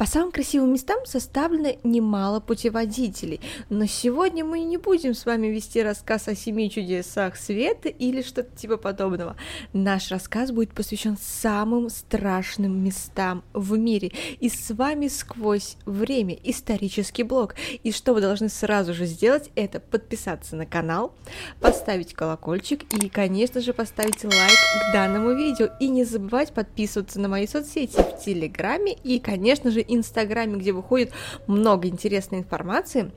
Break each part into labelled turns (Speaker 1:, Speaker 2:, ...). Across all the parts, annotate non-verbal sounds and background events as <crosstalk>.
Speaker 1: По самым красивым местам составлено немало путеводителей, но сегодня мы не будем с вами вести рассказ о семи чудесах света или что-то типа подобного. Наш рассказ будет посвящен самым страшным местам в мире, и с вами сквозь время исторический блог. И что вы должны сразу же сделать, это подписаться на канал, поставить колокольчик и, конечно же, поставить лайк к данному видео. И не забывать подписываться на мои соцсети в Телеграме и, конечно же, Инстаграме, где выходит много интересной информации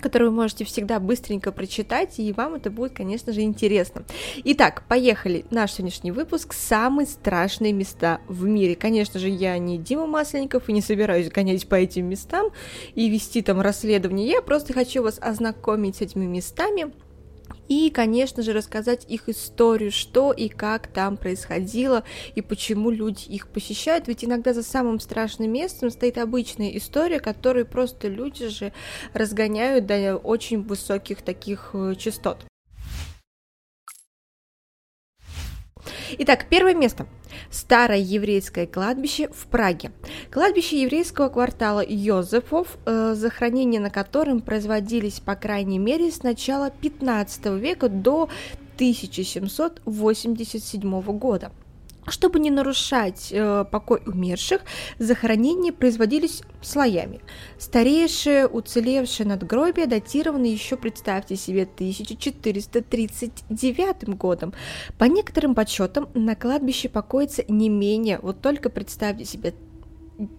Speaker 1: которую вы можете всегда быстренько прочитать, и вам это будет, конечно же, интересно. Итак, поехали. Наш сегодняшний выпуск «Самые страшные места в мире». Конечно же, я не Дима Масленников и не собираюсь гонять по этим местам и вести там расследование. Я просто хочу вас ознакомить с этими местами, и, конечно же, рассказать их историю, что и как там происходило, и почему люди их посещают, ведь иногда за самым страшным местом стоит обычная история, которую просто люди же разгоняют до очень высоких таких э, частот. Итак, первое место. Старое еврейское кладбище в Праге. Кладбище еврейского квартала Йозефов, э, захоронения на котором производились, по крайней мере, с начала 15 века до 1787 года. Чтобы не нарушать э, покой умерших, захоронения производились слоями. Старейшие уцелевшие надгробия датированы еще, представьте себе, 1439 годом. По некоторым подсчетам на кладбище покоится не менее, вот только представьте себе,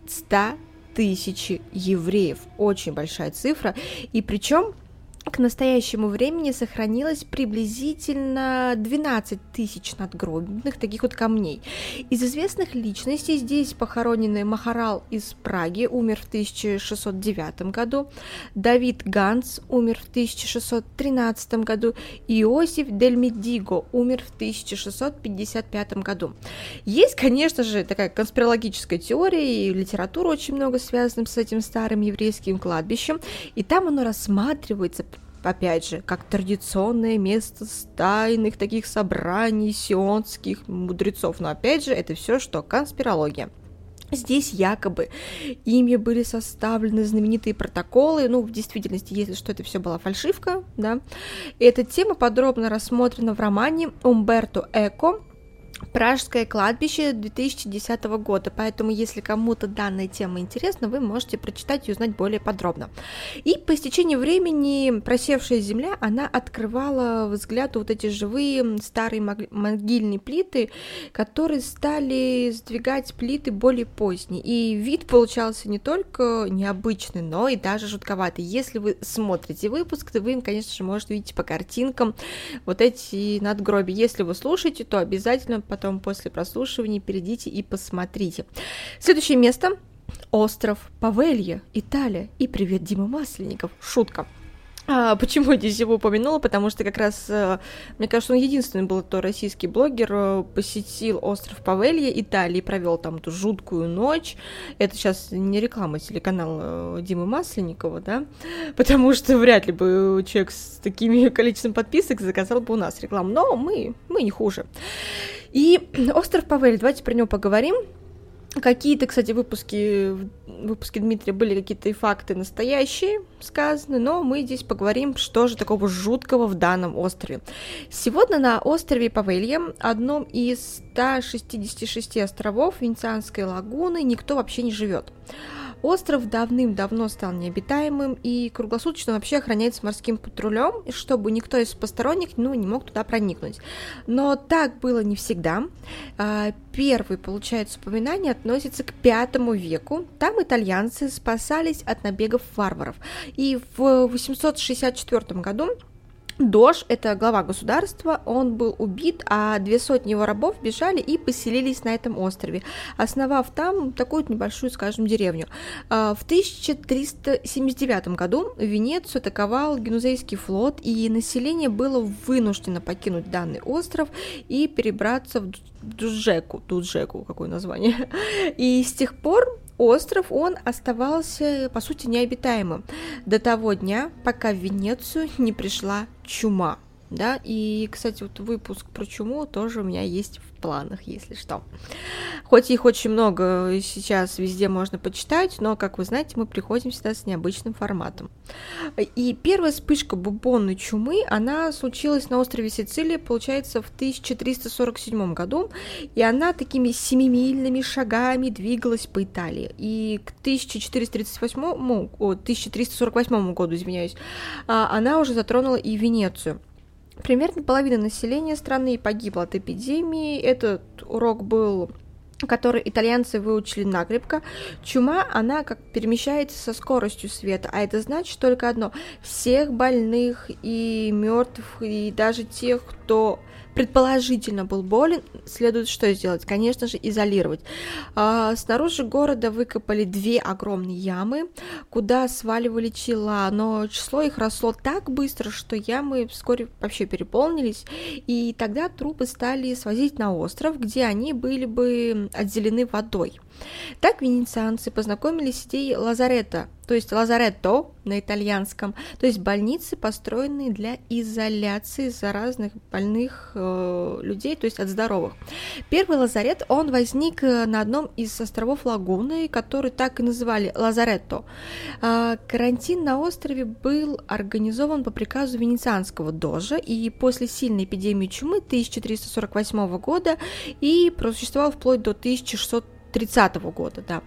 Speaker 1: 100 тысяч евреев. Очень большая цифра. И причем к настоящему времени сохранилось приблизительно 12 тысяч надгробных таких вот камней. Из известных личностей здесь похоронены Махарал из Праги, умер в 1609 году, Давид Ганс, умер в 1613 году, Иосиф Дель Медиго, умер в 1655 году. Есть, конечно же, такая конспирологическая теория, и литература очень много связана с этим старым еврейским кладбищем, и там оно рассматривается опять же, как традиционное место тайных таких собраний сионских мудрецов. Но опять же, это все что конспирология. Здесь якобы ими были составлены знаменитые протоколы, ну, в действительности, если что, это все была фальшивка, да. И эта тема подробно рассмотрена в романе Умберто Эко Пражское кладбище 2010 года, поэтому если кому-то данная тема интересна, вы можете прочитать и узнать более подробно. И по истечении времени просевшая земля, она открывала взгляду вот эти живые старые могильные плиты, которые стали сдвигать плиты более поздние. И вид получался не только необычный, но и даже жутковатый. Если вы смотрите выпуск, то вы, конечно же, можете видеть по картинкам вот эти надгробия. Если вы слушаете, то обязательно потом после прослушивания перейдите и посмотрите. Следующее место остров Павелья, Италия. И привет, Дима Масленников. Шутка. А, почему я здесь его упомянула? Потому что как раз, э, мне кажется, он единственный был, кто российский блогер, э, посетил остров Павелья, Италии, провел там эту жуткую ночь. Это сейчас не реклама телеканала э, Димы Масленникова, да? Потому что вряд ли бы человек с таким <laughs> количеством подписок заказал бы у нас рекламу. Но мы, мы не хуже. И <clears throat> остров Павель, давайте про него поговорим. Какие-то, кстати, выпуски, выпуски Дмитрия были какие-то и факты настоящие сказаны, но мы здесь поговорим, что же такого жуткого в данном острове. Сегодня на острове Павелья, одном из 166 островов Венецианской лагуны, никто вообще не живет. Остров давным-давно стал необитаемым и круглосуточно вообще охраняется морским патрулем, чтобы никто из посторонних ну, не мог туда проникнуть. Но так было не всегда. А, первый, получается, упоминание относится к пятому веку. Там итальянцы спасались от набегов варваров. И в 864 году Дож, это глава государства, он был убит, а две сотни его рабов бежали и поселились на этом острове, основав там такую небольшую, скажем, деревню. А, в 1379 году Венецию атаковал генузейский флот, и население было вынуждено покинуть данный остров и перебраться в Дуджеку, Дуджеку, какое название. <laughs> И с тех пор остров, он оставался, по сути, необитаемым до того дня, пока в Венецию не пришла чума. Да, и, кстати, вот выпуск про чуму тоже у меня есть в планах, если что. Хоть их очень много сейчас везде можно почитать, но, как вы знаете, мы приходим всегда с необычным форматом. И первая вспышка бубонной чумы, она случилась на острове Сицилия, получается, в 1347 году, и она такими семимильными шагами двигалась по Италии. И к 1438, о, 1348 году, извиняюсь, а, она уже затронула и Венецию. Примерно половина населения страны погибла от эпидемии. Этот урок был который итальянцы выучили накрепко. Чума, она как перемещается со скоростью света, а это значит только одно. Всех больных и мертвых, и даже тех, кто предположительно был болен, следует что сделать? Конечно же, изолировать. А, снаружи города выкопали две огромные ямы, куда сваливали тела, но число их росло так быстро, что ямы вскоре вообще переполнились, и тогда трупы стали свозить на остров, где они были бы отделены водой. Так венецианцы познакомились с идеей лазарета, то есть лазаретто на итальянском, то есть больницы, построенные для изоляции заразных больных э, людей, то есть от здоровых. Первый лазарет, он возник э, на одном из островов Лагуны, который так и называли лазаретто. Э, карантин на острове был организован по приказу венецианского дожа, и после сильной эпидемии чумы 1348 года и просуществовал вплоть до 1600 30 -го года, да.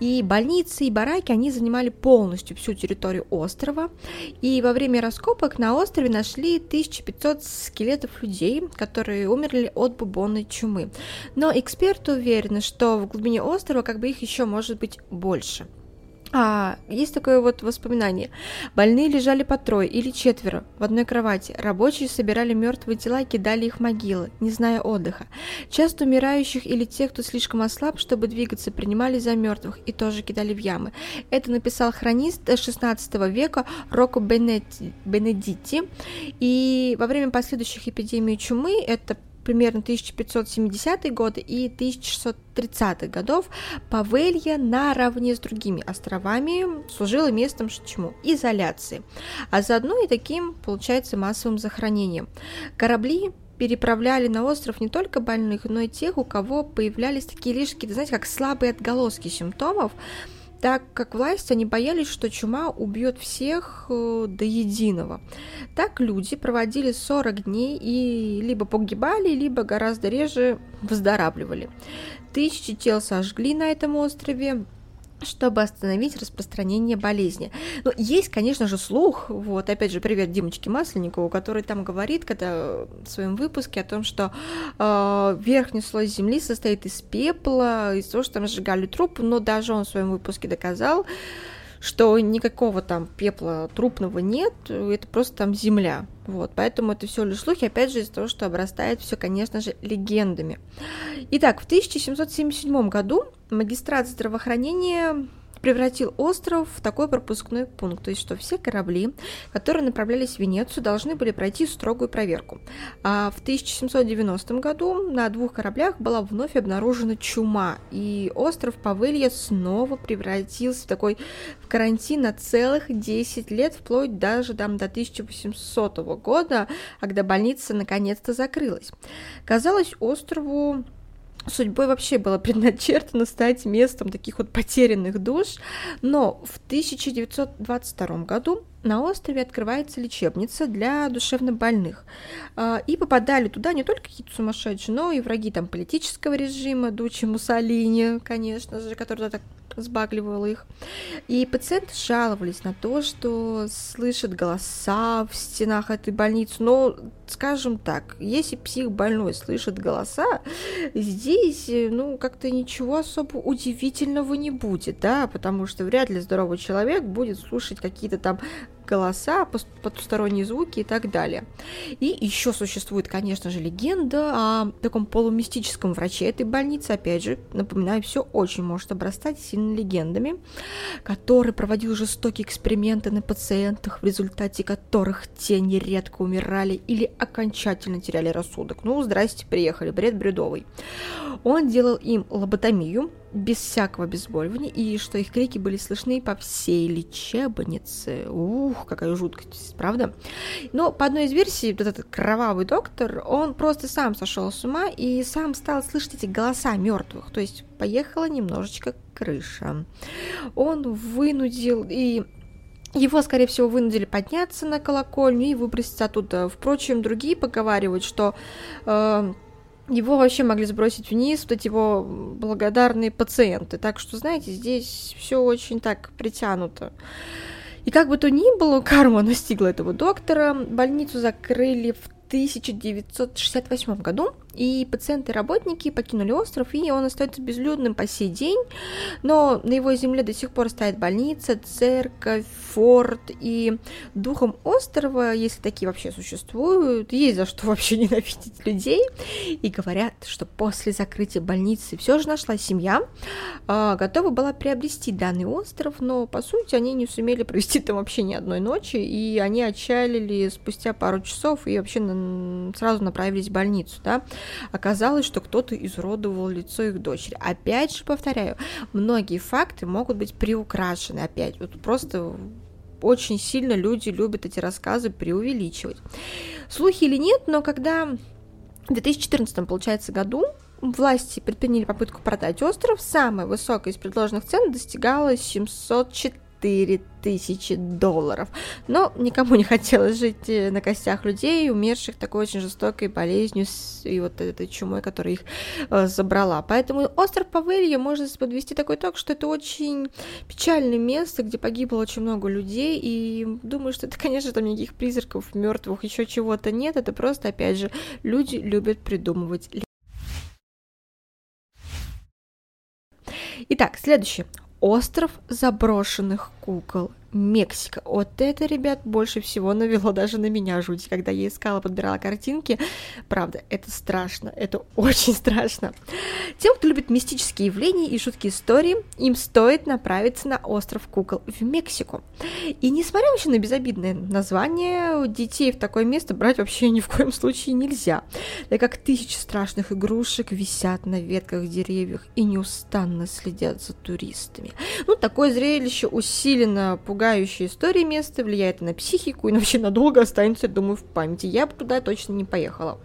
Speaker 1: И больницы, и бараки, они занимали полностью всю территорию острова. И во время раскопок на острове нашли 1500 скелетов людей, которые умерли от бубонной чумы. Но эксперты уверены, что в глубине острова как бы их еще может быть больше. А, есть такое вот воспоминание. Больные лежали по трое или четверо в одной кровати. Рабочие собирали мертвые тела и кидали их в могилы, не зная отдыха. Часто умирающих или тех, кто слишком ослаб, чтобы двигаться, принимали за мертвых и тоже кидали в ямы. Это написал хронист 16 века Рокко Бенедитти. И во время последующих эпидемий чумы это примерно 1570-е годы и 1630-х годов Павелья наравне с другими островами служила местом чему? Изоляции, а заодно и таким, получается, массовым захоронением. Корабли переправляли на остров не только больных, но и тех, у кого появлялись такие какие-то, знаете, как слабые отголоски симптомов, так как власти они боялись, что чума убьет всех э, до единого. Так люди проводили 40 дней и либо погибали, либо гораздо реже выздоравливали. Тысячи тел сожгли на этом острове, чтобы остановить распространение болезни. Но есть, конечно же, слух, вот, опять же, привет Димочке Масленникову, который там говорит, когда в своем выпуске о том, что э, верхний слой земли состоит из пепла, из того, что там сжигали труп, но даже он в своем выпуске доказал, что никакого там пепла трупного нет, это просто там земля. Вот, поэтому это все лишь слухи, опять же, из-за того, что обрастает все, конечно же, легендами. Итак, в 1777 году магистрат здравоохранения превратил остров в такой пропускной пункт, то есть что все корабли, которые направлялись в Венецию, должны были пройти строгую проверку. А в 1790 году на двух кораблях была вновь обнаружена чума, и остров Павелья снова превратился в такой в карантин на целых 10 лет, вплоть даже там, до 1800 года, когда больница наконец-то закрылась. Казалось, острову судьбой вообще было <laughs> предначертано стать местом таких вот потерянных душ, но в 1922 году на острове открывается лечебница для душевнобольных. А, и попадали туда не только какие-то сумасшедшие, но и враги там политического режима, Дучи Муссолини, конечно же, который так сбагливал их. И пациенты жаловались на то, что слышат голоса в стенах этой больницы. Но, скажем так, если псих больной слышит голоса, здесь, ну, как-то ничего особо удивительного не будет, да, потому что вряд ли здоровый человек будет слушать какие-то там голоса, потусторонние звуки и так далее. И еще существует, конечно же, легенда о таком полумистическом враче этой больницы. Опять же, напоминаю, все очень может обрастать сильно легендами, который проводил жестокие эксперименты на пациентах, в результате которых те нередко умирали или окончательно теряли рассудок. Ну, здрасте, приехали, бред бредовый. Он делал им лоботомию, без всякого обезболивания, и что их крики были слышны по всей лечебнице. Ух, какая жуткость, правда? Но по одной из версий, вот этот кровавый доктор, он просто сам сошел с ума и сам стал слышать эти голоса мертвых, то есть поехала немножечко крыша. Он вынудил и его, скорее всего, вынудили подняться на колокольню и выброситься оттуда. Впрочем, другие поговаривают, что э, его вообще могли сбросить вниз вот эти его благодарные пациенты. Так что, знаете, здесь все очень так притянуто. И как бы то ни было, карма настигла этого доктора. Больницу закрыли в 1968 году, и пациенты работники покинули остров, и он остается безлюдным по сей день, но на его земле до сих пор стоит больница, церковь, форт, и духом острова, если такие вообще существуют, есть за что <laughs> вообще ненавидеть людей, и говорят, что после закрытия больницы все же нашла семья, а, готова была приобрести данный остров, но по сути они не сумели провести там вообще ни одной ночи, и они отчалили спустя пару часов и вообще сразу направились в больницу, да, оказалось, что кто-то изуродовал лицо их дочери. Опять же, повторяю, многие факты могут быть приукрашены, опять, вот просто очень сильно люди любят эти рассказы преувеличивать. Слухи или нет, но когда в 2014, получается, году власти предприняли попытку продать остров, самая высокая из предложенных цен достигала 704 4 тысячи долларов. Но никому не хотелось жить э, на костях людей, умерших такой очень жестокой болезнью и вот этой чумой, которая их э, забрала. Поэтому остров Павелья можно подвести такой ток, что это очень печальное место, где погибло очень много людей, и думаю, что это, конечно, там никаких призраков, мертвых, еще чего-то нет, это просто, опять же, люди любят придумывать Итак, следующее. Остров заброшенных кукол. Мексика. Вот это, ребят, больше всего навело даже на меня жуть, когда я искала, подбирала картинки. Правда, это страшно, это <laughs> очень страшно. Тем, кто любит мистические явления и жуткие истории, им стоит направиться на остров кукол в Мексику. И несмотря вообще на безобидное название, детей в такое место брать вообще ни в коем случае нельзя, так как тысячи страшных игрушек висят на ветках деревьев и неустанно следят за туристами. Ну, такое зрелище усиленно пугает пугающая история места, влияет на психику и вообще надолго останется, думаю, в памяти. Я бы туда точно не поехала.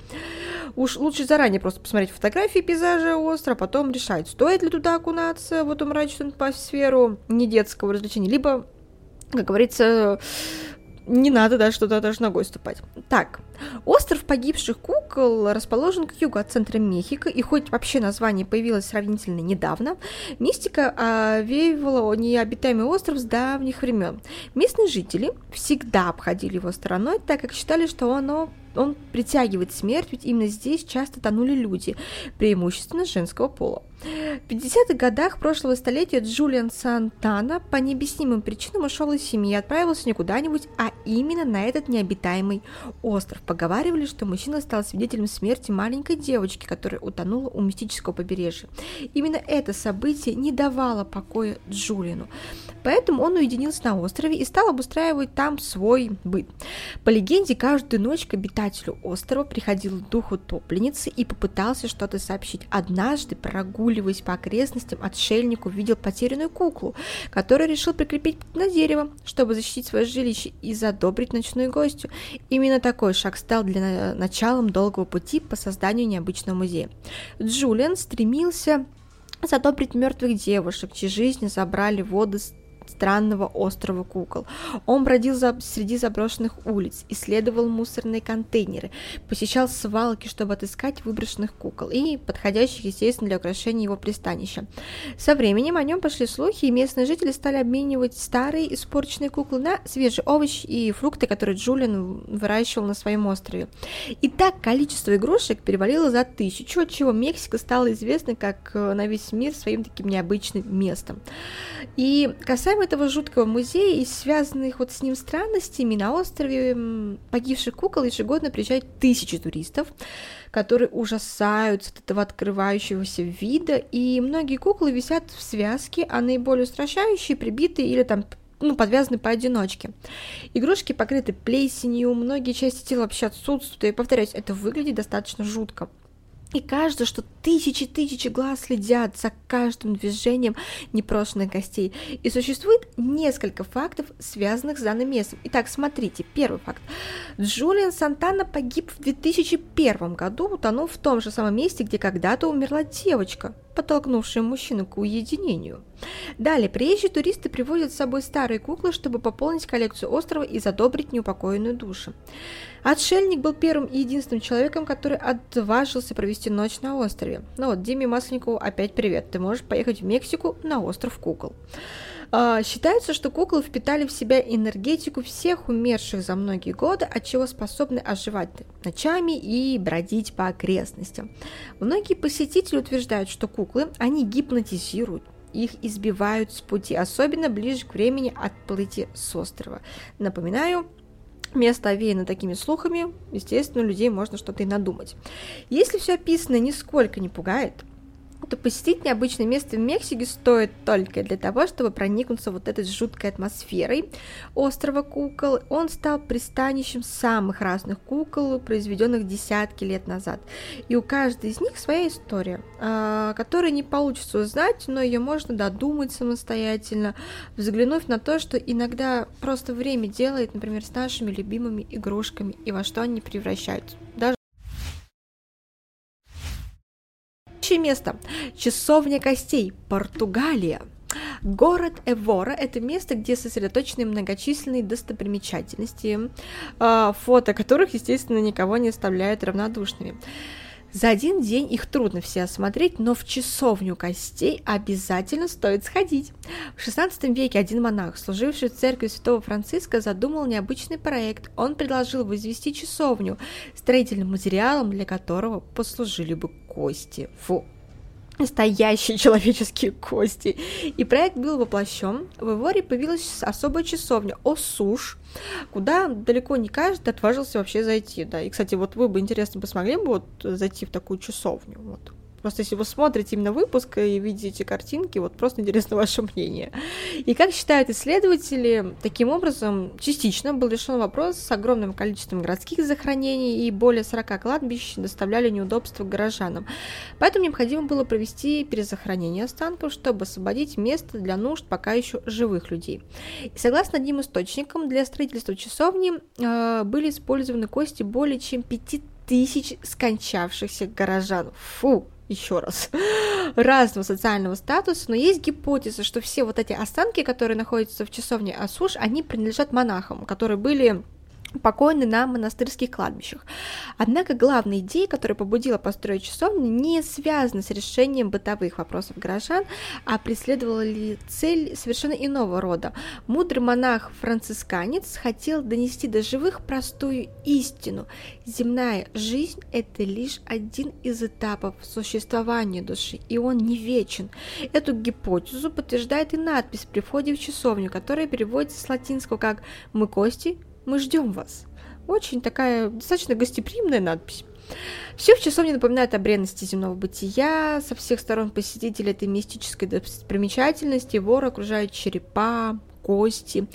Speaker 1: Уж лучше заранее просто посмотреть фотографии пейзажа острова, потом решать, стоит ли туда окунаться в эту мрачную атмосферу не детского развлечения, либо, как говорится, не надо даже что-то даже ногой ступать. Так, остров погибших кукол расположен к югу от центра Мехико, и хоть вообще название появилось сравнительно недавно, мистика овеивала необитаемый остров с давних времен. Местные жители всегда обходили его стороной, так как считали, что оно он притягивает смерть, ведь именно здесь часто тонули люди, преимущественно женского пола. В 50-х годах прошлого столетия Джулиан Сантана по необъяснимым причинам ушел из семьи и отправился не куда-нибудь, а именно на этот необитаемый остров. Поговаривали, что мужчина стал свидетелем смерти маленькой девочки, которая утонула у мистического побережья. Именно это событие не давало покоя Джулиану. Поэтому он уединился на острове и стал обустраивать там свой быт. По легенде, каждую ночь к обитателю острова приходил дух утопленницы и попытался что-то сообщить. Однажды, прогуливаясь по окрестностям, отшельник увидел потерянную куклу, которую решил прикрепить на дерево, чтобы защитить свое жилище и задобрить ночную гостью. Именно такой шаг стал для началом долгого пути по созданию необычного музея. Джулиан стремился задобрить мертвых девушек, чьи жизни забрали воды странного острова кукол. Он бродил за, среди заброшенных улиц, исследовал мусорные контейнеры, посещал свалки, чтобы отыскать выброшенных кукол и подходящих, естественно, для украшения его пристанища. Со временем о нем пошли слухи, и местные жители стали обменивать старые испорченные куклы на свежие овощи и фрукты, которые Джулиан выращивал на своем острове. И так количество игрушек перевалило за тысячу, от чего Мексика стала известна как э, на весь мир своим таким необычным местом. И касаемо Кроме этого жуткого музея и связанных вот с ним странностями, на острове погибших кукол ежегодно приезжают тысячи туристов, которые ужасаются от этого открывающегося вида, и многие куклы висят в связке, а наиболее устрашающие прибиты или там ну, подвязаны поодиночке. Игрушки покрыты плесенью, многие части тела вообще отсутствуют, и, повторяюсь, это выглядит достаточно жутко. И кажется, что тысячи-тысячи глаз следят за каждым движением непрошенных гостей. И существует несколько фактов, связанных с данным местом. Итак, смотрите, первый факт. Джулиан Сантана погиб в 2001 году, утонув в том же самом месте, где когда-то умерла девочка, подтолкнувшая мужчину к уединению. Далее, приезжие туристы привозят с собой старые куклы, чтобы пополнить коллекцию острова и задобрить неупокоенную душу. Отшельник был первым и единственным человеком, который отважился провести ночь на острове. Ну вот, Диме Масленникову опять привет. Ты можешь поехать в Мексику на остров кукол. А, считается, что куклы впитали в себя энергетику всех умерших за многие годы, от чего способны оживать ночами и бродить по окрестностям. Многие посетители утверждают, что куклы, они гипнотизируют, их избивают с пути, особенно ближе к времени отплытия с острова. Напоминаю, Место овеяно такими слухами, естественно, людей можно что-то и надумать. Если все описанное нисколько не пугает, то посетить необычное место в Мексике стоит только для того, чтобы проникнуться вот этой жуткой атмосферой острова кукол. Он стал пристанищем самых разных кукол, произведенных десятки лет назад. И у каждой из них своя история, а, которую не получится узнать, но ее можно додумать самостоятельно, взглянув на то, что иногда просто время делает, например, с нашими любимыми игрушками и во что они превращаются. Даже Следующее место. Часовня костей. Португалия. Город Эвора – это место, где сосредоточены многочисленные достопримечательности, а, фото которых, естественно, никого не оставляют равнодушными. За один день их трудно все осмотреть, но в часовню костей обязательно стоит сходить. В XVI веке один монах, служивший в церкви святого Франциска, задумал необычный проект. Он предложил возвести часовню, строительным материалом для которого послужили бы кости. Фу, настоящие человеческие кости. И проект был воплощен. В Иворе появилась особая часовня Осуш, куда далеко не каждый отважился вообще зайти. Да. И, кстати, вот вы бы интересно посмогли бы вот зайти в такую часовню. Вот. Просто если вы смотрите именно выпуск и видите картинки, вот просто интересно <laughs> ваше мнение. И как считают исследователи, таким образом частично был решен вопрос с огромным количеством городских захоронений и более 40 кладбищ доставляли неудобства горожанам. Поэтому необходимо было провести перезахоронение останков, чтобы освободить место для нужд пока еще живых людей. И согласно одним источникам, для строительства часовни э, были использованы кости более чем 5000 скончавшихся горожан. Фу, еще раз, <laughs> разного социального статуса, но есть гипотеза, что все вот эти останки, которые находятся в часовне Асуш, они принадлежат монахам, которые были покойны на монастырских кладбищах. Однако главная идея, которая побудила построить часовню, не связана с решением бытовых вопросов горожан, а преследовала ли цель совершенно иного рода. Мудрый монах-францисканец хотел донести до живых простую истину. Земная жизнь – это лишь один из этапов существования души, и он не вечен. Эту гипотезу подтверждает и надпись при входе в часовню, которая переводится с латинского как «мы кости, мы ждем вас. Очень такая достаточно гостеприимная надпись. Все в часовне напоминает о бренности земного бытия, со всех сторон посетителей этой мистической достопримечательности, вор окружают черепа, кости.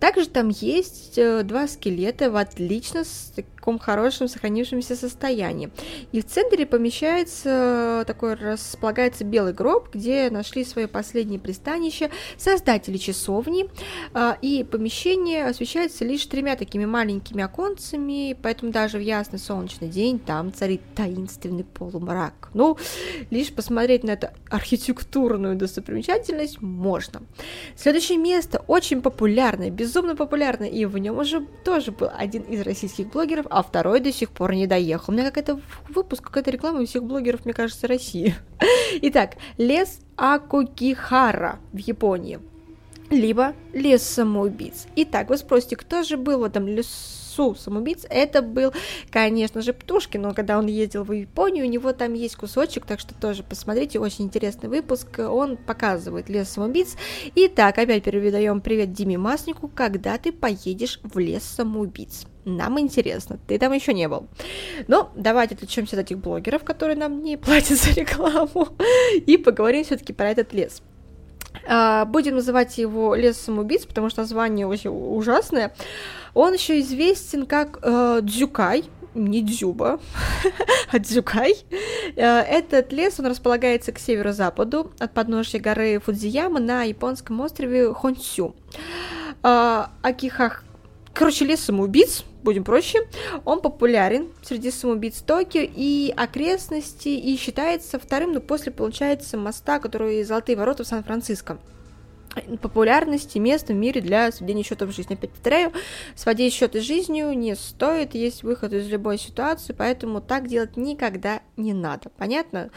Speaker 1: Также там есть э, два скелета в отлично таком хорошем сохранившемся состоянии. И в центре помещается такой, располагается белый гроб, где нашли свое последнее пристанище создатели часовни, а, и помещение освещается лишь тремя такими маленькими оконцами, поэтому даже в ясный солнечный день там царит таинственный полумрак. Ну, лишь посмотреть на эту архитектурную достопримечательность можно. Следующее место очень популярное, безумно популярное, и в нем уже тоже был один из российских блогеров а второй до сих пор не доехал. У меня какая-то выпуск, какая-то реклама у всех блогеров, мне кажется, России. <laughs> Итак, лес Акукихара в Японии. Либо лес самоубийц. Итак, вы спросите, кто же был в этом лесу самоубийц? Это был, конечно же, Птушкин, но когда он ездил в Японию, у него там есть кусочек, так что тоже посмотрите, очень интересный выпуск, он показывает лес самоубийц. Итак, опять передаем привет Диме Маснику, когда ты поедешь в лес самоубийц? Нам интересно, ты там еще не был. Но давайте отвлечемся от этих блогеров, которые нам не платят за рекламу, <laughs> и поговорим все-таки про этот лес. А, будем называть его лес самоубийц, потому что название очень ужасное. Он еще известен как э, Дзюкай, не Дзюба, <laughs> а Дзюкай. Э, этот лес, он располагается к северо-западу от подножья горы Фудзияма на японском острове Хонсю. Э, Акихах Короче, лес самоубийц, будем проще, он популярен среди самоубийц Токио и окрестности, и считается вторым, но после, получается, моста, который Золотые ворота в Сан-Франциско популярности места в мире для сведения счетов жизни. Опять повторяю, сводить счеты жизнью не стоит, есть выход из любой ситуации, поэтому так делать никогда не надо. Понятно?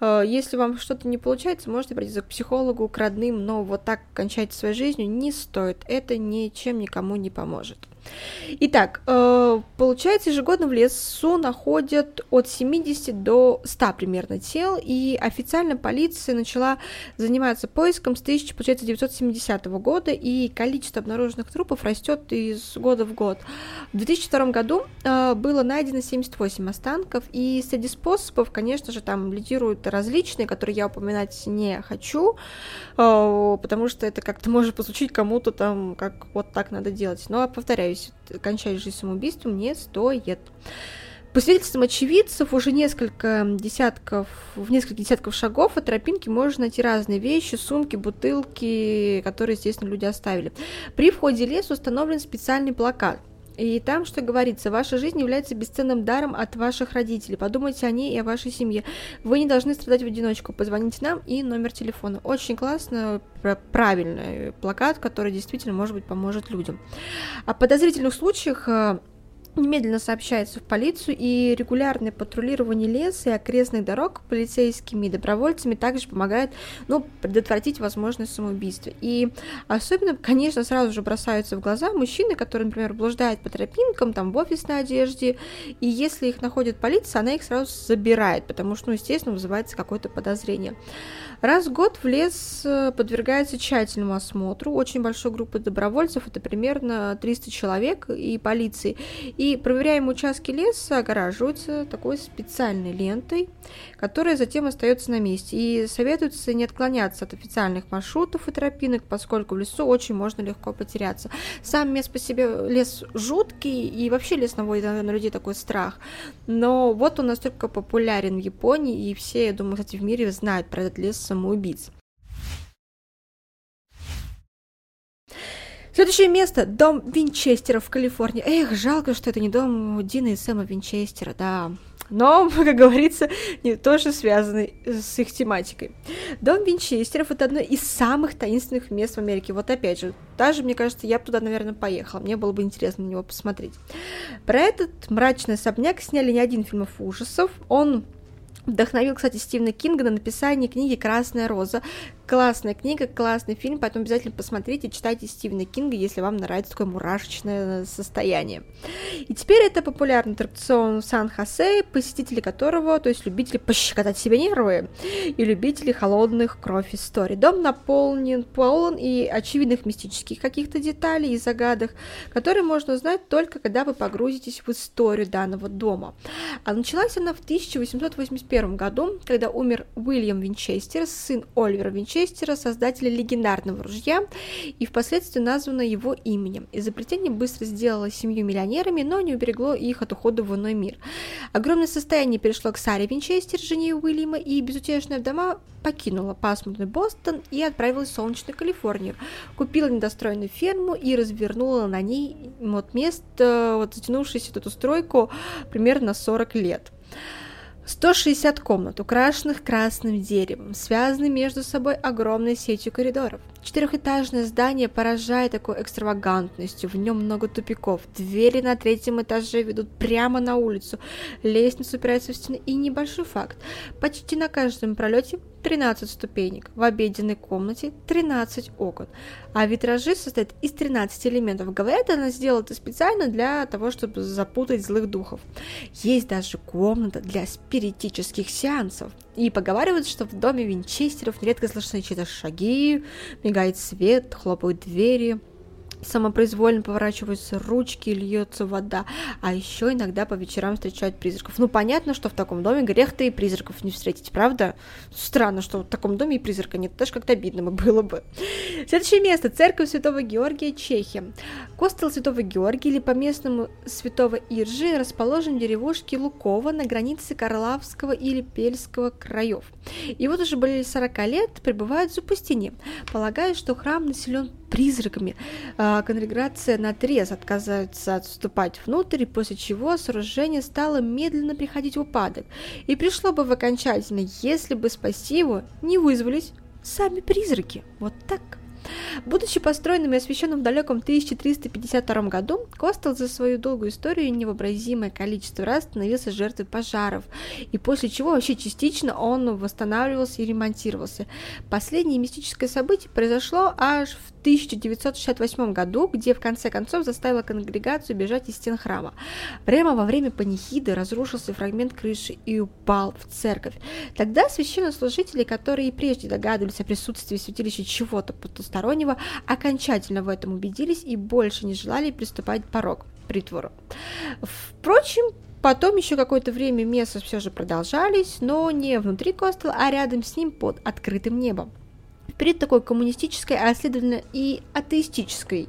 Speaker 1: Э, если вам что-то не получается, можете обратиться к психологу, к родным, но вот так кончать свою жизнь не стоит. Это ничем никому не поможет. Итак, э, получается, ежегодно в лесу находят от 70 до 100 примерно тел, и официально полиция начала заниматься поиском с 1970 года, и количество обнаруженных трупов растет из года в год. В 2002 году э, было найдено 78 останков, и среди способов, конечно же, там лидируют различные, которые я упоминать не хочу, э, потому что это как-то <laughs> может послучить кому-то там, как вот так надо делать. Но, повторяю, повторяюсь, кончать жизнь самоубийством не стоит. По свидетельствам очевидцев, уже несколько десятков, в несколько десятков шагов от тропинки можно найти разные вещи, сумки, бутылки, которые, естественно, люди оставили. При входе в лес установлен специальный плакат. И там, что говорится, ваша жизнь является бесценным даром от ваших родителей. Подумайте о ней и о вашей семье. Вы не должны страдать в одиночку. Позвоните нам и номер телефона. Очень классно, правильный плакат, который действительно, может быть, поможет людям. О подозрительных случаях э, немедленно сообщается в полицию, и регулярное патрулирование леса и окрестных дорог полицейскими и добровольцами также помогает ну, предотвратить возможность самоубийства. И особенно, конечно, сразу же бросаются в глаза мужчины, которые, например, блуждают по тропинкам, там, в офисной одежде, и если их находит полиция, она их сразу забирает, потому что, ну, естественно, вызывается какое-то подозрение. Раз в год в лес э, подвергается тщательному осмотру очень большой группы добровольцев, это примерно 300 человек и полиции. И проверяемые участки леса огораживаются такой специальной лентой, которая затем остается на месте. И советуется не отклоняться от официальных маршрутов и тропинок, поскольку в лесу очень можно легко потеряться. Сам мест по себе лес жуткий, и вообще лес наводит на людей такой страх. Но вот он настолько популярен в Японии, и все, я думаю, кстати, в мире знают про этот лес самоубийц. Следующее место – дом Винчестера в Калифорнии. Эх, жалко, что это не дом Дина и Сэма Винчестера, да. Но, <laughs> как говорится, не тоже связаны с их тематикой. Дом Винчестеров – это одно из самых таинственных мест в Америке. Вот опять же, даже, мне кажется, я бы туда, наверное, поехала. Мне было бы интересно на него посмотреть. Про этот мрачный особняк сняли не один фильм ужасов. Он Вдохновил, кстати, Стивена Кинга на написание книги «Красная роза», Классная книга, классный фильм, поэтому обязательно посмотрите, читайте Стивена Кинга, если вам нравится такое мурашечное состояние. И теперь это популярный аттракцион Сан-Хосе, посетители которого, то есть любители пощекотать себе нервы и любители холодных кровь историй. Дом наполнен, полон и очевидных мистических каких-то деталей и загадок, которые можно узнать только когда вы погрузитесь в историю данного дома. А началась она в 1881 году, когда умер Уильям Винчестер, сын Оливера Винчестера, Винчестера, создателя легендарного ружья, и впоследствии названо его именем. Изобретение быстро сделало семью миллионерами, но не уберегло их от ухода в иной мир. Огромное состояние перешло к Саре Винчестер, жене Уильяма, и безутешная вдова покинула пасмурный Бостон и отправилась в солнечную Калифорнию. Купила недостроенную ферму и развернула на ней вот место, вот затянувшуюся эту стройку примерно 40 лет. 160 комнат, украшенных красным деревом, связаны между собой огромной сетью коридоров. Четырехэтажное здание поражает такой экстравагантностью, в нем много тупиков, двери на третьем этаже ведут прямо на улицу, лестница упирается в стены и небольшой факт. Почти на каждом пролете 13 ступенек, в обеденной комнате 13 окон, а витражи состоят из 13 элементов. Говорят, она сделала это специально для того, чтобы запутать злых духов. Есть даже комната для спиритических сеансов. И поговаривают, что в доме Винчестеров нередко слышны чьи-то шаги, мигает свет, хлопают двери. Самопроизвольно поворачиваются ручки, льется вода, а еще иногда по вечерам встречают призраков. Ну, понятно, что в таком доме грех-то и призраков не встретить, правда? Странно, что в таком доме и призрака нет, даже как-то обидно было бы. Следующее место – церковь Святого Георгия, Чехия. Костел Святого Георгия, или по-местному Святого Иржи, расположен в деревушке Лукова на границе Карлавского или Пельского краев. И вот уже более 40 лет пребывают в запустении, полагая, что храм населен призраками. А, конгрегация на трез отказывается отступать внутрь, после чего сооружение стало медленно приходить в упадок. И пришло бы в окончательно, если бы спасти его не вызвались сами призраки. Вот так. Будучи построенным и освященным в далеком 1352 году, Костел за свою долгую историю невообразимое количество раз становился жертвой пожаров, и после чего вообще частично он восстанавливался и ремонтировался. Последнее мистическое событие произошло аж в 1968 году, где в конце концов заставила конгрегацию бежать из стен храма. Прямо во время панихиды разрушился фрагмент крыши и упал в церковь. Тогда священнослужители, которые и прежде догадывались о присутствии святилища чего-то потустороннего, окончательно в этом убедились и больше не желали приступать порог притвору. Впрочем, Потом еще какое-то время месяцы все же продолжались, но не внутри костела, а рядом с ним под открытым небом перед такой коммунистической, а следовательно и атеистической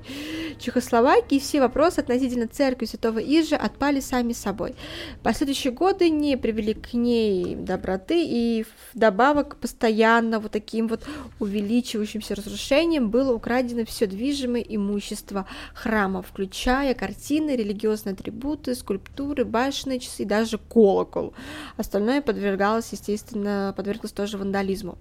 Speaker 1: Чехословакии все вопросы относительно церкви Святого Ижа отпали сами собой. Последующие годы не привели к ней доброты, и вдобавок постоянно вот таким вот увеличивающимся разрушением было украдено все движимое имущество храма, включая картины, религиозные атрибуты, скульптуры, башенные часы и даже колокол. Остальное подвергалось, естественно, подверглось тоже вандализму.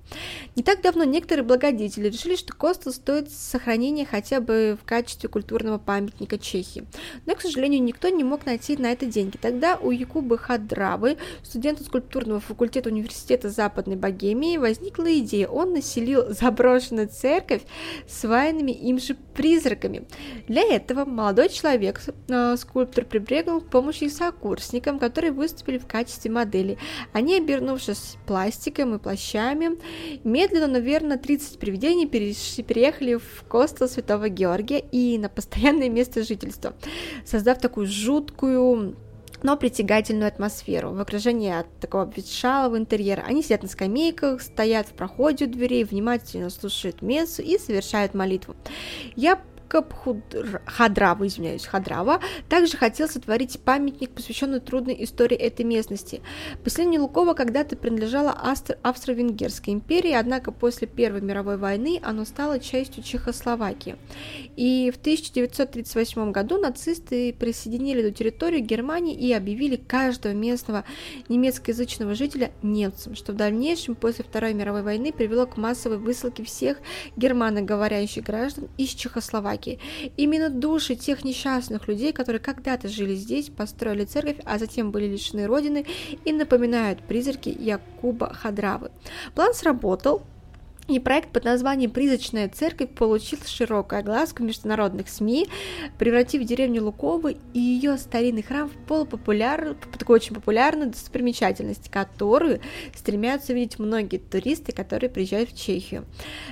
Speaker 1: Не так давно некоторые благодетели решили, что Костел стоит сохранения хотя бы в качестве культурного памятника Чехии. Но, к сожалению, никто не мог найти на это деньги. Тогда у Якубы Хадравы, студента скульптурного факультета Университета Западной Богемии, возникла идея. Он населил заброшенную церковь свайными им же призраками. Для этого молодой человек, э, скульптор, прибегнул к помощи сокурсникам, которые выступили в качестве модели. Они, обернувшись пластиком и плащами, медленно, наверное, 30 30 привидений переехали в Костел Святого Георгия и на постоянное место жительства, создав такую жуткую но притягательную атмосферу. В окружении от такого обветшалого интерьера они сидят на скамейках, стоят в проходе у дверей, внимательно слушают мессу и совершают молитву. Я Якоб Хадрава, извиняюсь, Хадрава, также хотел сотворить памятник, посвященный трудной истории этой местности. Поселение Лукова когда-то принадлежало Австро-Венгерской империи, однако после Первой мировой войны оно стало частью Чехословакии. И в 1938 году нацисты присоединили эту территорию Германии и объявили каждого местного немецкоязычного жителя немцем, что в дальнейшем после Второй мировой войны привело к массовой высылке всех германоговорящих граждан из Чехословакии. Чехословакии. Именно души тех несчастных людей, которые когда-то жили здесь, построили церковь, а затем были лишены родины, и напоминают призраки Якуба Хадравы. План сработал, и проект под названием «Призрачная церковь» получил широкую огласку международных СМИ, превратив деревню Луковы и ее старинный храм в полупопулярную, такую очень популярную достопримечательность, которую стремятся видеть многие туристы, которые приезжают в Чехию.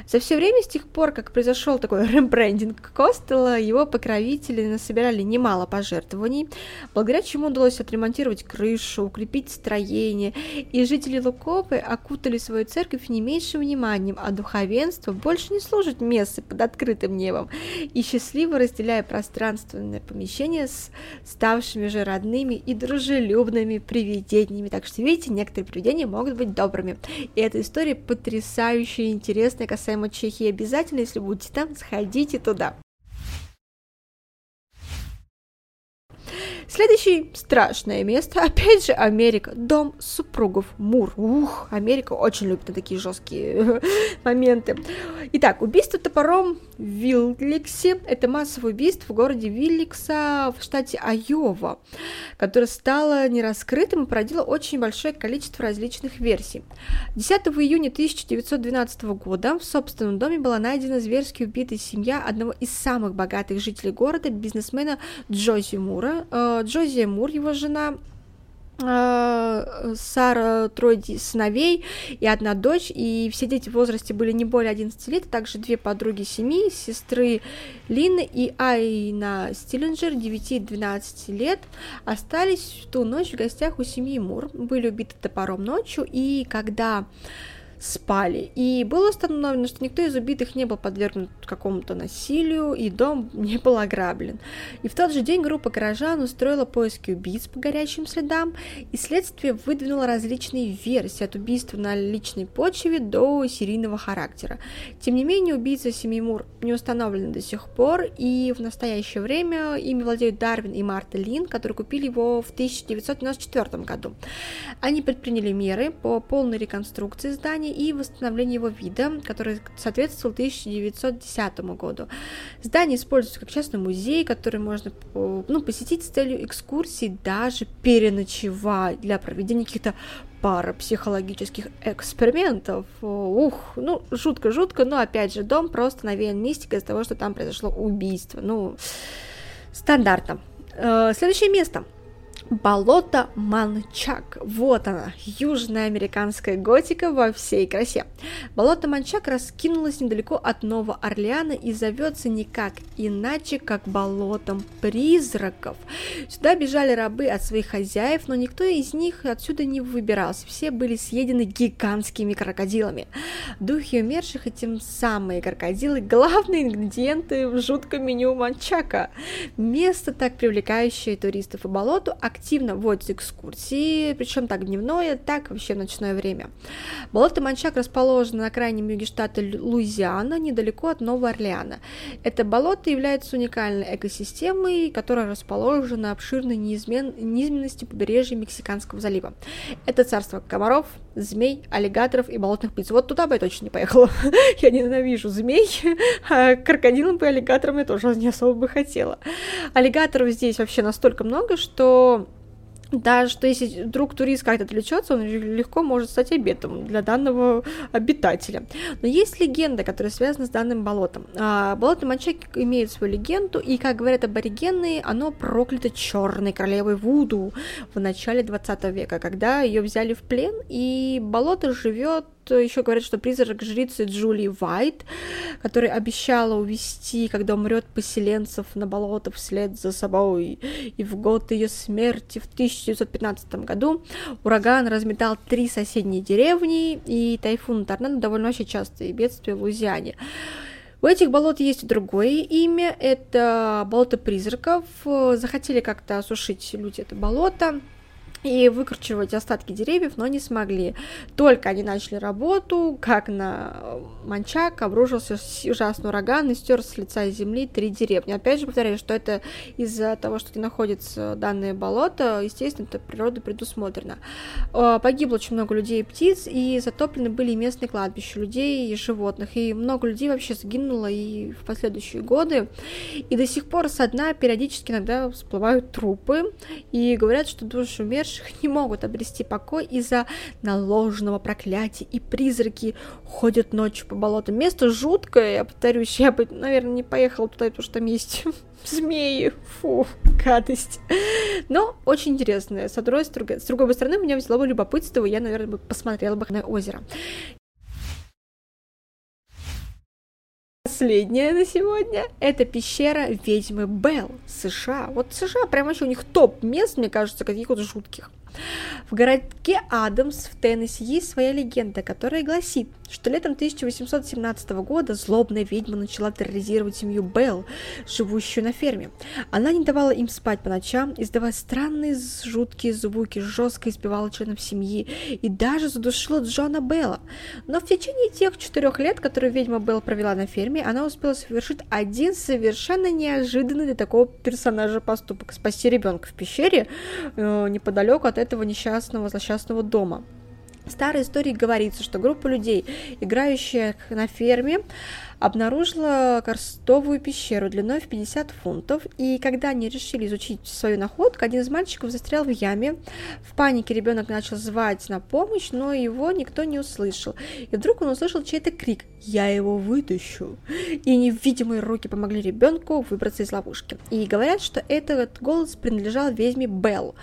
Speaker 1: За все время с тех пор, как произошел такой <laughs> рембрендинг Костела, его покровители насобирали немало пожертвований, благодаря чему удалось отремонтировать крышу, укрепить строение, и жители Луковы окутали свою церковь не меньшим вниманием, а духовенство больше не служит мессы под открытым небом и счастливо разделяя пространственное помещение с ставшими же родными и дружелюбными привидениями. Так что, видите, некоторые привидения могут быть добрыми. И эта история потрясающая и интересная касаемо Чехии. Обязательно, если будете там, сходите туда. Следующее страшное место, <laughs> опять же, Америка. Дом супругов Мур. Ух, Америка очень любит на такие жесткие <laughs> моменты. Итак, убийство топором в Вилликсе. Это массовое убийство в городе Вилликса в штате Айова, которое стало нераскрытым и породило очень большое количество различных версий. 10 июня 1912 года в собственном доме была найдена зверски убитая семья одного из самых богатых жителей города, бизнесмена Джози Мура, э, Джози Мур, его жена, э, Сара трое сыновей и одна дочь, и все дети в возрасте были не более 11 лет, а также две подруги семьи, сестры Лины и Айна Стиллинджер, 9 и 12 лет, остались в ту ночь в гостях у семьи Мур, были убиты топором ночью, и когда спали. И было установлено, что никто из убитых не был подвергнут какому-то насилию, и дом <laughs> не был ограблен. И в тот же день группа горожан устроила поиски убийц по горячим следам, и следствие выдвинуло различные версии от убийства на личной почве до серийного характера. Тем не менее, убийца семьи Мур не установлены до сих пор, и в настоящее время ими владеют Дарвин и Марта Лин, которые купили его в 1994 году. Они предприняли меры по полной реконструкции здания, исследований и восстановления его вида, который соответствовал 1910 году. Здание используется как частный музей, который можно ну, посетить с целью экскурсий, даже переночевать для проведения каких-то парапсихологических экспериментов. Ух, ну, жутко-жутко, но опять же, дом просто навеян мистикой из-за того, что там произошло убийство. Ну, стандартно. Э, следующее место – Болото Манчак. Вот она, южная американская готика во всей красе. Болото Манчак раскинулось недалеко от Нового Орлеана и зовется никак иначе, как болотом призраков. Сюда бежали рабы от своих хозяев, но никто из них отсюда не выбирался. Все были съедены гигантскими крокодилами. Духи умерших и тем самые крокодилы – главные ингредиенты в жутком меню Манчака. Место, так привлекающее туристов и болоту, активно вводят экскурсии, причем так дневное, так вообще ночное время. Болото Манчак расположено на крайнем юге штата Луизиана, недалеко от Нового Орлеана. Это болото является уникальной экосистемой, которая расположена на обширной неизмен... низменности побережья Мексиканского залива. Это царство комаров, змей, аллигаторов и болотных птиц. Вот туда бы я точно не поехала. <laughs> я ненавижу змей, а крокодилам и аллигаторам я тоже не особо бы хотела. Аллигаторов здесь вообще настолько много, что да, что если вдруг турист как-то отвлечется, он легко может стать обетом для данного обитателя. Но есть легенда, которая связана с данным болотом. А, болото Манчак имеет свою легенду, и, как говорят аборигены, оно проклято черной королевой Вуду в начале 20 века, когда ее взяли в плен, и болото живет еще говорят, что призрак жрицы Джулии Вайт, которая обещала увести, когда умрет поселенцев на болото вслед за собой. И в год ее смерти в 1915 году ураган разметал три соседние деревни, и тайфун торнадо довольно очень частые бедствия в Лузиане. У этих болот есть другое имя, это болото призраков. Захотели как-то осушить люди это болото, и выкручивать остатки деревьев, но не смогли. Только они начали работу, как на Манчак обрушился ужасный ураган и стер с лица земли три деревни. Опять же повторяю, что это из-за того, что находится данное болото, естественно, это природа предусмотрено. Погибло очень много людей и птиц, и затоплены были местные кладбища людей и животных, и много людей вообще сгинуло и в последующие годы, и до сих пор со дна периодически иногда всплывают трупы, и говорят, что души умерших умерших не могут обрести покой из-за наложенного проклятия, и призраки ходят ночью по болотам. Место жуткое, я повторюсь, я бы, наверное, не поехала туда, потому что там есть <laughs> змеи, фу, гадость. Но очень интересное. С одной, с другой, с другой стороны, меня взяло бы любопытство, и я, наверное, бы посмотрела бы на озеро. Последняя на сегодня – это пещера ведьмы Белл, США. Вот США прямо еще у них топ мест, мне кажется, каких-то жутких. В городке Адамс в Теннесси есть своя легенда, которая гласит, что летом 1817 года злобная ведьма начала терроризировать семью Белл, живущую на ферме. Она не давала им спать по ночам, издавая странные жуткие звуки, жестко избивала членов семьи и даже задушила Джона Белла. Но в течение тех четырех лет, которые ведьма Белл провела на ферме, она успела совершить один совершенно неожиданный для такого персонажа поступок – спасти ребенка в пещере э, неподалеку от этого несчастного злосчастного дома. Старой истории говорится, что группа людей, играющих на ферме, обнаружила карстовую пещеру длиной в 50 фунтов, и когда они решили изучить свою находку, один из мальчиков застрял в яме. В панике ребенок начал звать на помощь, но его никто не услышал. И вдруг он услышал чей-то крик «Я его вытащу!» И невидимые руки помогли ребенку выбраться из ловушки. И говорят, что этот голос принадлежал ведьме Белл,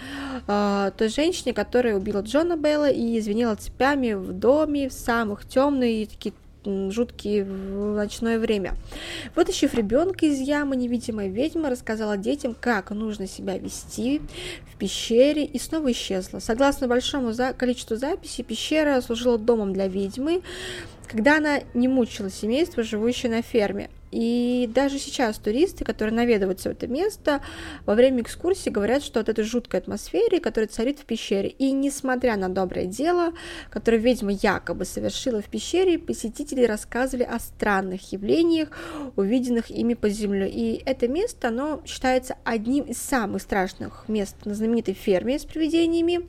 Speaker 1: э, той женщине, которая убила Джона Белла и извинила цепями в доме в самых темные такие жуткие в ночное время. Вытащив ребенка из ямы, невидимая ведьма рассказала детям, как нужно себя вести в пещере и снова исчезла. Согласно большому за количеству записей, пещера служила домом для ведьмы, когда она не мучила семейство, живущее на ферме. И даже сейчас туристы, которые наведываются в это место, во время экскурсии говорят, что от этой жуткой атмосфере, которая царит в пещере, и несмотря на доброе дело, которое ведьма якобы совершила в пещере, посетители рассказывали о странных явлениях, увиденных ими по земле. И это место, оно считается одним из самых страшных мест на знаменитой ферме с привидениями.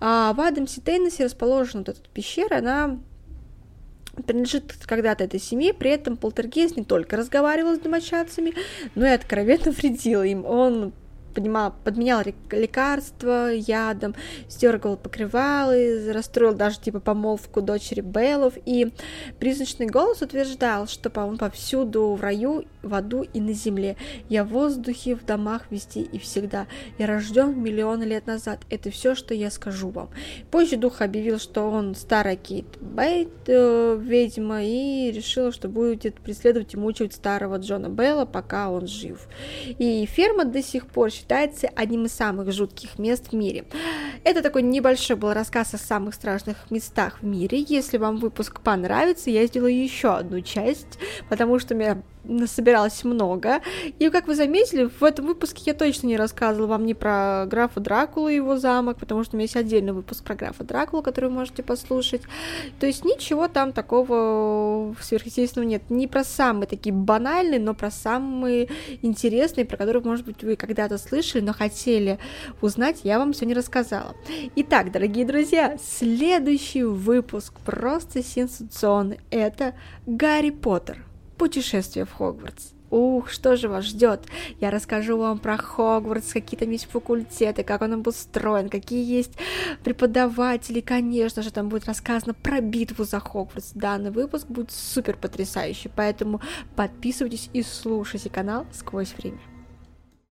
Speaker 1: А в Адамсе Тейнесе расположена вот эта пещера, она принадлежит когда-то этой семье, при этом полтергейст не только разговаривал с домочадцами, но и откровенно <laughs> вредил им. Он поднимал, подменял лекарства ядом, стергал покрывалы, расстроил даже типа помолвку дочери Беллов, и призрачный голос утверждал, что он повсюду в раю, в аду и на земле. Я в воздухе, в домах везде и всегда. Я рожден миллионы лет назад. Это все, что я скажу вам. Позже дух объявил, что он старая Кейт Бейт, э, ведьма, и решил, что будет преследовать и мучить старого Джона Белла, пока он жив. И ферма до сих пор считается одним из самых жутких мест в мире. Это такой небольшой был рассказ о самых страшных местах в мире. Если вам выпуск понравится, я сделаю еще одну часть, потому что меня насобиралось много. И, как вы заметили, в этом выпуске я точно не рассказывала вам ни про графа Дракулу и его замок, потому что у меня есть отдельный выпуск про графа Дракулу, который вы можете послушать. То есть ничего там такого сверхъестественного нет. Не про самые такие банальные, но про самые интересные, про которые, может быть, вы когда-то слышали, но хотели узнать, я вам не рассказала. Итак, дорогие друзья, следующий выпуск просто сенсационный. Это Гарри Поттер. Путешествие в Хогвартс. Ух, что же вас ждет? Я расскажу вам про Хогвартс, какие там есть факультеты, как он обустроен, какие есть преподаватели, конечно же, там будет рассказано про битву за Хогвартс. Данный выпуск будет супер потрясающий, поэтому подписывайтесь и слушайте канал «Сквозь время».